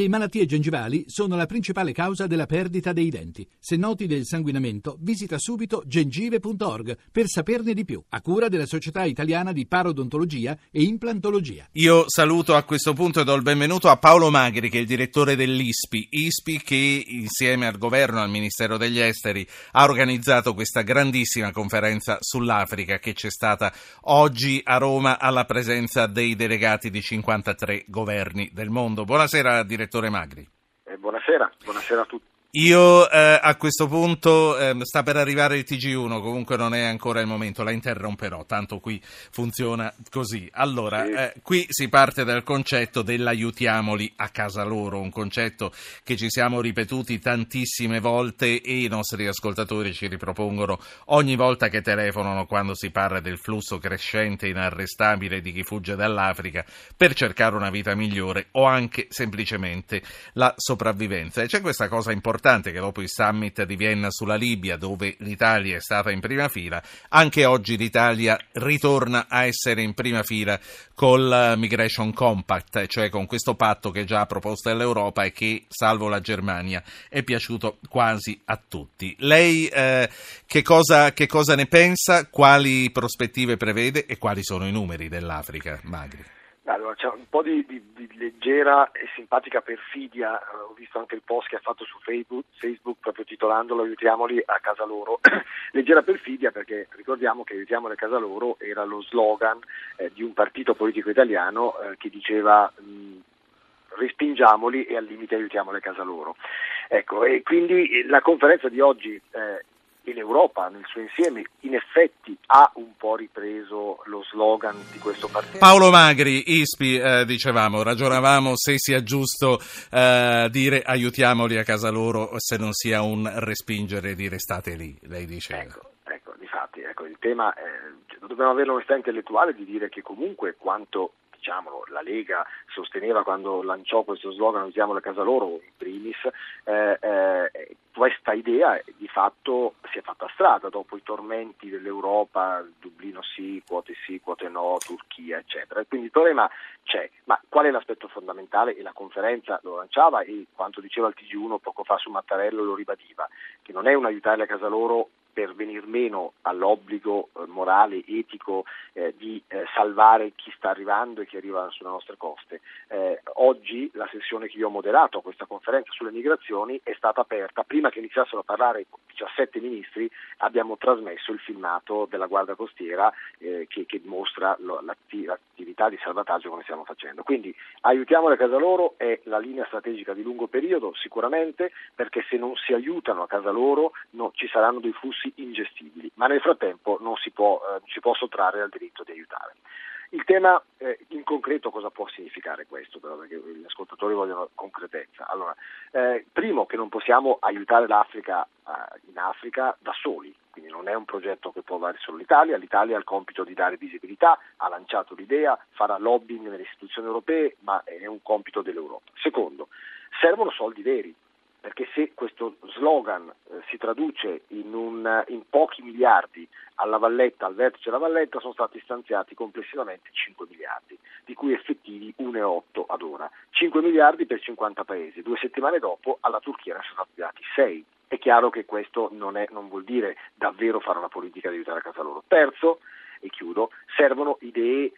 Le malattie gengivali sono la principale causa della perdita dei denti. Se noti del sanguinamento, visita subito gengive.org per saperne di più, a cura della Società Italiana di Parodontologia e Implantologia. Io saluto a questo punto e do il benvenuto a Paolo Magri, che è il direttore dell'ISPI. ISPI che insieme al governo e al Ministero degli Esteri ha organizzato questa grandissima conferenza sull'Africa che c'è stata oggi a Roma alla presenza dei delegati di 53 governi del mondo. Buonasera, direttore direttore Magri. Eh, buonasera, buonasera a tutti. Io eh, a questo punto eh, sta per arrivare il TG1, comunque non è ancora il momento, la interromperò, tanto qui funziona così. Allora, eh, qui si parte dal concetto dell'aiutiamoli a casa loro, un concetto che ci siamo ripetuti tantissime volte e i nostri ascoltatori ci ripropongono ogni volta che telefonano quando si parla del flusso crescente e inarrestabile di chi fugge dall'Africa per cercare una vita migliore o anche semplicemente la sopravvivenza. E c'è questa cosa importante importante che dopo il summit di Vienna sulla Libia, dove l'Italia è stata in prima fila, anche oggi l'Italia ritorna a essere in prima fila col Migration Compact, cioè con questo patto che già ha proposto l'Europa e che, salvo la Germania, è piaciuto quasi a tutti. Lei eh, che, cosa, che cosa ne pensa? Quali prospettive prevede e quali sono i numeri dell'Africa, Magri? Allora, c'è un po' di, di, di, leggera e simpatica perfidia, eh, ho visto anche il post che ha fatto su Facebook, Facebook proprio titolandolo Aiutiamoli a casa loro. leggera perfidia perché ricordiamo che Aiutiamoli a casa loro era lo slogan eh, di un partito politico italiano eh, che diceva mh, respingiamoli e al limite aiutiamoli a casa loro. Ecco, e quindi la conferenza di oggi eh, e l'Europa nel suo insieme in effetti ha un po' ripreso lo slogan di questo partito. Paolo Magri, ISPI, eh, dicevamo, ragionavamo se sia giusto eh, dire aiutiamoli a casa loro se non sia un respingere dire state lì, lei diceva. Ecco, ecco, difatti, ecco, il tema, eh, dobbiamo avere l'onestà intellettuale di dire che comunque quanto diciamolo, la Lega sosteneva quando lanciò questo slogan usiamo la casa loro in primis, eh, eh, questa idea di fatto si è fatta strada dopo i tormenti dell'Europa, Dublino sì, quote sì, quote no, Turchia, eccetera. Quindi il problema c'è, ma qual è l'aspetto fondamentale? E la conferenza lo lanciava e quanto diceva il TG1 poco fa su Mattarello lo ribadiva, che non è un aiutare a casa loro per venir meno all'obbligo eh, morale, etico eh, di eh, salvare chi sta arrivando e chi arriva sulle nostre coste. Eh, oggi la sessione che io ho moderato a questa conferenza sulle migrazioni è stata aperta, prima che iniziassero a parlare 17 ministri abbiamo trasmesso il filmato della Guardia Costiera eh, che, che, dimostra lo, l'atti, l'attività di salvataggio come stiamo facendo. Quindi aiutiamole a casa loro è la linea strategica di lungo periodo sicuramente perché se non si aiutano a casa loro no, ci saranno dei flussi flussi ingestibili, ma nel frattempo non si può, eh, si può sottrarre al diritto di aiutare. Il tema eh, in concreto cosa può significare questo, però, perché gli ascoltatori vogliono concretezza. Allora, eh, primo che non possiamo aiutare l'Africa eh, in Africa da soli, quindi non è un progetto che può dare solo l'Italia, l'Italia ha il compito di dare visibilità, ha lanciato l'idea, farà lobbying nelle istituzioni europee, ma è un compito dell'Europa. Secondo, servono soldi veri, perché se questo slogan eh, si traduce in, un, in, pochi miliardi alla Valletta, al vertice della Valletta, sono stati stanziati complessivamente 5 miliardi, di cui effettivi 1,8 ad ora. 5 miliardi per 50 paesi. Due settimane dopo alla Turchia ne sono stati dati 6. È chiaro che questo non, è, non vuol dire davvero fare una politica di aiutare a casa loro. Terzo, e chiudo, servono idee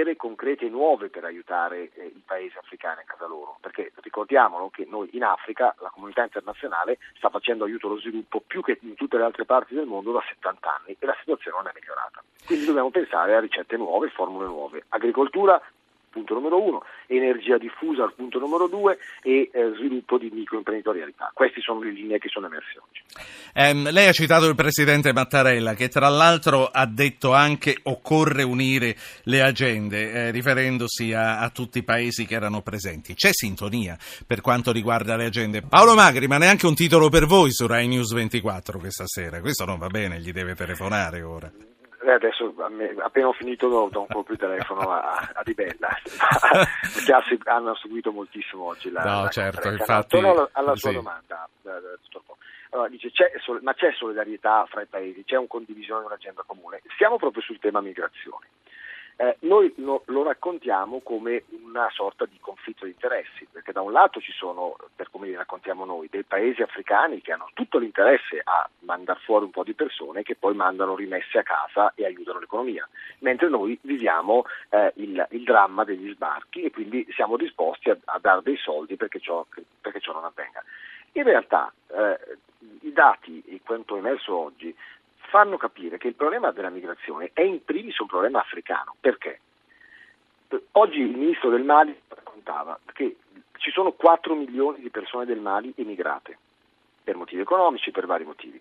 vere, concrete e nuove per aiutare eh, i paesi africani a casa loro, perché ricordiamolo che noi in Africa la comunità internazionale sta facendo aiuto allo sviluppo più che in tutte le altre parti del mondo da 70 anni e la situazione non è migliorata. Quindi dobbiamo pensare a ricette nuove, formule nuove. Agricoltura, punto numero uno, energia diffusa al punto numero due e eh, sviluppo di microimprenditorialità. Queste sono le linee che sono emerse oggi. Um, lei ha citato il Presidente Mattarella che tra l'altro ha detto anche occorre unire le agende eh, riferendosi a, a, tutti i paesi che erano presenti. C'è sintonia per quanto riguarda le agende. Paolo Magri, ma neanche un titolo per voi su Rai News 24 questa sera. Questo non va bene, gli deve telefonare ora. Eh, adesso appena ho finito do, un colpo di telefono a, a Di Bella perché hanno seguito moltissimo oggi la, no la certo infatti alla, alla sua sì. domanda allora, dice, c'è, ma c'è solidarietà fra i paesi? C'è un condivisione di un'agenda comune? Siamo proprio sul tema migrazioni eh, noi lo, lo, raccontiamo come una sorta di conflitto di interessi, perché da un lato ci sono, per come li raccontiamo noi, dei paesi africani che hanno tutto l'interesse a mandare fuori un po' di persone che poi mandano rimesse a casa e aiutano l'economia, mentre noi viviamo eh, il, il, dramma degli sbarchi e quindi siamo disposti a, a dare dei soldi perché ciò, perché ciò non avvenga. In realtà eh, i dati e quanto emerso oggi fanno capire che il problema della migrazione è in primis un problema africano. Perché? Oggi il ministro del Mali raccontava che ci sono 4 milioni di persone del Mali emigrate, per motivi economici, per vari motivi.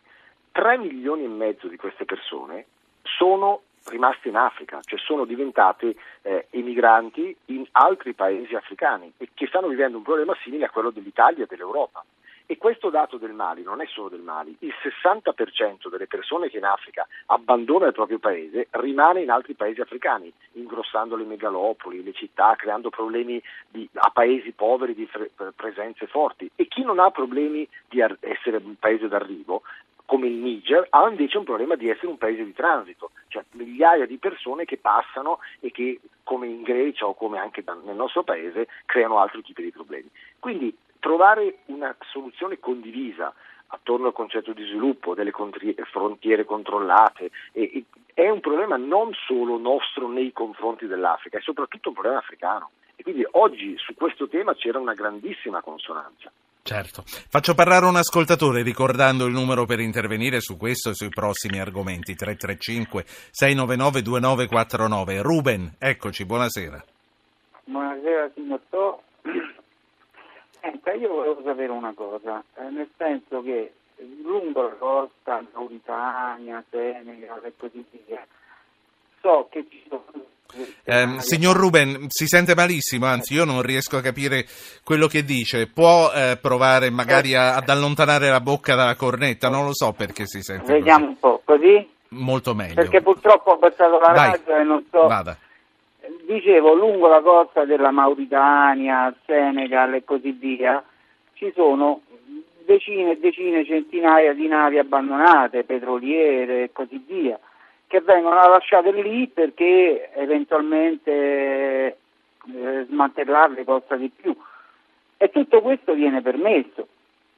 3 milioni e mezzo di queste persone sono rimaste in Africa, cioè sono diventate eh, emigranti in altri paesi africani e che stanno vivendo un problema simile a quello dell'Italia e dell'Europa. E questo dato del Mali non è solo del Mali, il 60% delle persone che in Africa abbandona il proprio paese rimane in altri paesi africani, ingrossando le megalopoli, le città, creando problemi di, a paesi poveri di fre, presenze forti. E chi non ha problemi di ar- essere un paese d'arrivo come il Niger, ha invece un problema di essere un paese di transito, cioè migliaia di persone che passano e che, come in Grecia o come anche nel nostro paese, creano altri tipi di problemi. Quindi trovare una soluzione condivisa attorno al concetto di sviluppo, delle frontiere controllate, è un problema non solo nostro nei confronti dell'Africa, è soprattutto un problema africano. E quindi oggi su questo tema c'era una grandissima consonanza. Certo. Faccio parlare un ascoltatore ricordando il numero per intervenire su questo e sui prossimi argomenti. 335 699 2949. Ruben, eccoci, buonasera. Buonasera signor To. Senta, io volevo sapere una cosa, eh, nel senso che lungo la costa, Mauritania, Senegal e così via, so che ci sono eh, signor Ruben, si sente malissimo, anzi io non riesco a capire quello che dice. Può eh, provare magari a, ad allontanare la bocca dalla cornetta? Non lo so perché si sente Vediamo così. un po', così? Molto meglio. Perché purtroppo ho abbassato la Vai. radio e non so. Vada. Dicevo, lungo la costa della Mauritania, Senegal e così via, ci sono decine e decine, centinaia di navi abbandonate, petroliere e così via che vengono lasciate lì perché eventualmente eh, smantellarle costa di più. E tutto questo viene permesso.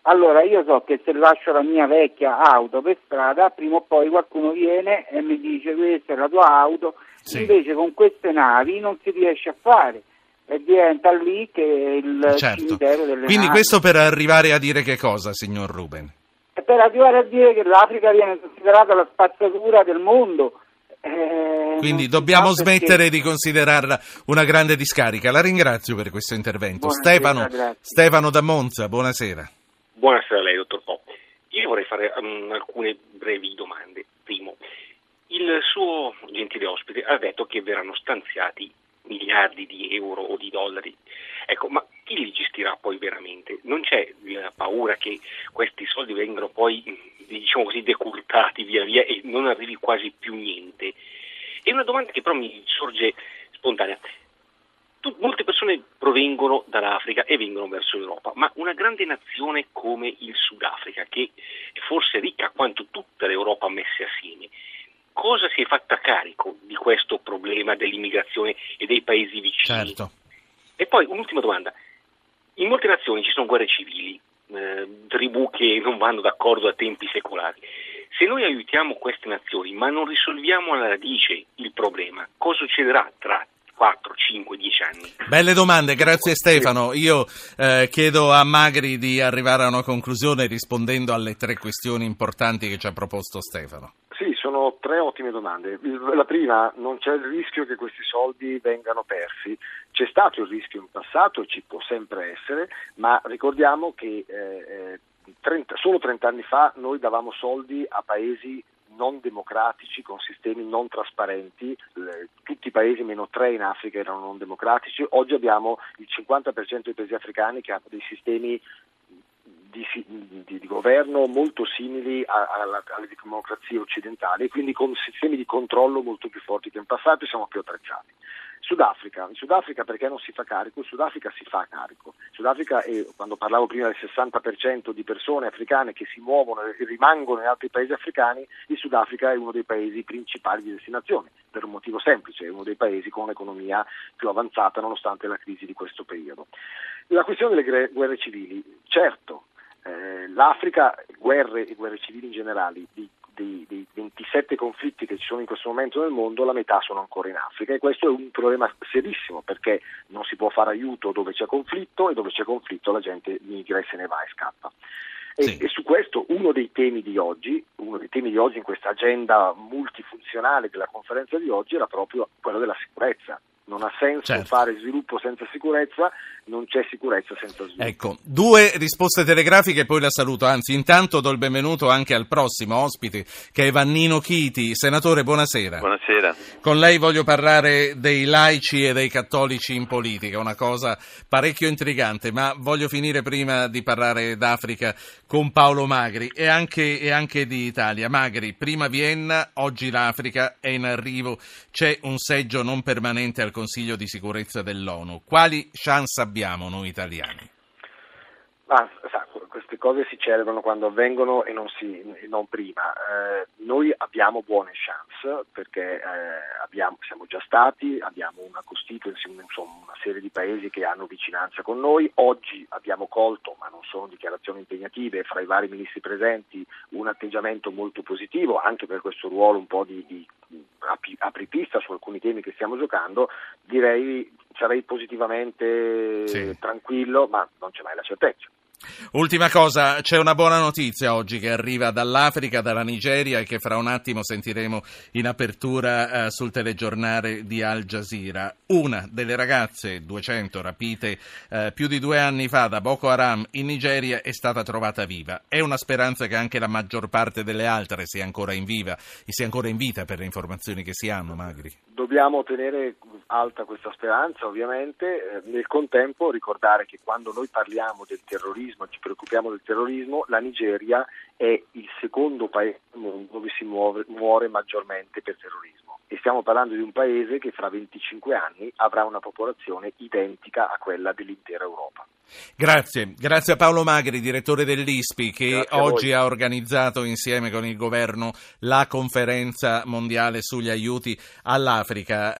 Allora io so che se lascio la mia vecchia auto per strada, prima o poi qualcuno viene e mi dice questa è la tua auto, sì. invece con queste navi non si riesce a fare e diventa lì che il certo. cimitero delle Quindi navi. questo per arrivare a dire che cosa, signor Ruben? E per arrivare a dire che l'Africa viene considerata la spazzatura del mondo. Eh, Quindi dobbiamo perché. smettere di considerarla una grande discarica. La ringrazio per questo intervento. Buonasera, Stefano. Stefano da Monza, buonasera. Buonasera a lei, dottor Pop. Io vorrei fare um, alcune brevi domande. Primo, il suo gentile ospite ha detto che verranno stanziati miliardi di euro o di dollari. Ecco, ma chi li gestirà poi veramente? Non c'è la paura che questi soldi vengano poi, diciamo così, decurtati via via e non arrivi quasi più niente? E una domanda che però mi sorge spontanea. Molte persone provengono dall'Africa e vengono verso l'Europa, ma una grande nazione come il Sudafrica, che è forse ricca quanto tutta l'Europa messe assieme, cosa si è fatta carico di questo problema dell'immigrazione e dei paesi vicini? Certo. E poi un'ultima domanda. In molte nazioni ci sono guerre civili, eh, tribù che non vanno d'accordo da tempi secolari. Se noi aiutiamo queste nazioni ma non risolviamo alla radice il problema, cosa succederà tra 4, 5, 10 anni? Belle domande, grazie Stefano. Io eh, chiedo a Magri di arrivare a una conclusione rispondendo alle tre questioni importanti che ci ha proposto Stefano. Sì, sono tre ottime domande. La prima, non c'è il rischio che questi soldi vengano persi. C'è stato il rischio in passato ci può sempre essere, ma ricordiamo che eh, eh, 30 solo 30 anni fa noi davamo soldi a paesi non democratici, con sistemi non trasparenti, tutti i paesi meno tre in Africa erano non democratici, oggi abbiamo il 50% dei paesi africani che hanno dei sistemi di, di- di governo molto simili a- alla- alle democrazie occidentali e quindi con sistemi di controllo molto più forti che in passato e siamo più attrezzati. Sudafrica, in Sudafrica perché non si fa carico? In Sudafrica si fa carico. In Sudafrica, è, quando parlavo prima del 60% di persone africane che si muovono e rimangono in altri paesi africani, il Sudafrica è uno dei paesi principali di destinazione, per un motivo semplice, è uno dei paesi con un'economia più avanzata nonostante la crisi di questo periodo. La questione delle guerre civili, certo, eh, l'Africa, guerre e guerre civili in generale, di dei, dei, 27 conflitti che ci sono in questo momento nel mondo, la metà sono ancora in Africa e questo è un problema serissimo perché non si può fare aiuto dove c'è conflitto e dove c'è conflitto la gente migra e se ne va e scappa. E, sì. e, su questo uno dei temi di oggi, uno dei temi di oggi in questa agenda multifunzionale della conferenza di oggi era proprio quello della sicurezza. Non ha senso certo. fare sviluppo senza sicurezza, non c'è sicurezza senza sviluppo. Ecco, due risposte telegrafiche e poi la saluto. Anzi, intanto do il benvenuto anche al prossimo ospite, che è Vannino Chiti. Senatore, buonasera. Buonasera. Con lei voglio parlare dei laici e dei cattolici in politica, una cosa parecchio intrigante, ma voglio finire prima di parlare d'Africa con Paolo Magri e anche, e anche di Italia. Magri, prima Vienna, oggi l'Africa è in arrivo, c'è un seggio non permanente al Consiglio di sicurezza dell'ONU. Quali chance abbiamo noi italiani? Ah, sa, queste cose si celebrano quando avvengono e non, si, non prima. Eh, noi abbiamo buone chance perché eh, abbiamo, siamo già stati, abbiamo una constituency, insomma, una serie di paesi che hanno vicinanza con noi. Oggi abbiamo colto, non sono dichiarazioni impegnative, fra i vari ministri presenti un atteggiamento molto positivo anche per questo ruolo un po' di, di apripista su alcuni temi che stiamo giocando. Direi sarei positivamente sì. tranquillo, ma non c'è mai la certezza. Ultima cosa, c'è una buona notizia oggi che arriva dall'Africa, dalla Nigeria e che fra un attimo sentiremo in apertura eh, sul telegiornale di Al Jazeera. Una delle ragazze, 200 rapite eh, più di due anni fa da Boko Haram in Nigeria, è stata trovata viva. È una speranza che anche la maggior parte delle altre sia ancora in, viva, sia ancora in vita per le informazioni che si hanno, Magri. Dobbiamo tenere alta questa speranza, ovviamente, eh, nel contempo ricordare che quando noi parliamo del terrorismo, ci preoccupiamo del terrorismo, la Nigeria è il secondo paese al mondo dove si muove, muore maggiormente per terrorismo. E stiamo parlando di un paese che fra 25 anni avrà una popolazione identica a quella dell'intera Europa. Grazie, grazie a Paolo Magri, direttore dell'ISPI, che oggi ha organizzato insieme con il governo la conferenza mondiale sugli aiuti all'Africa.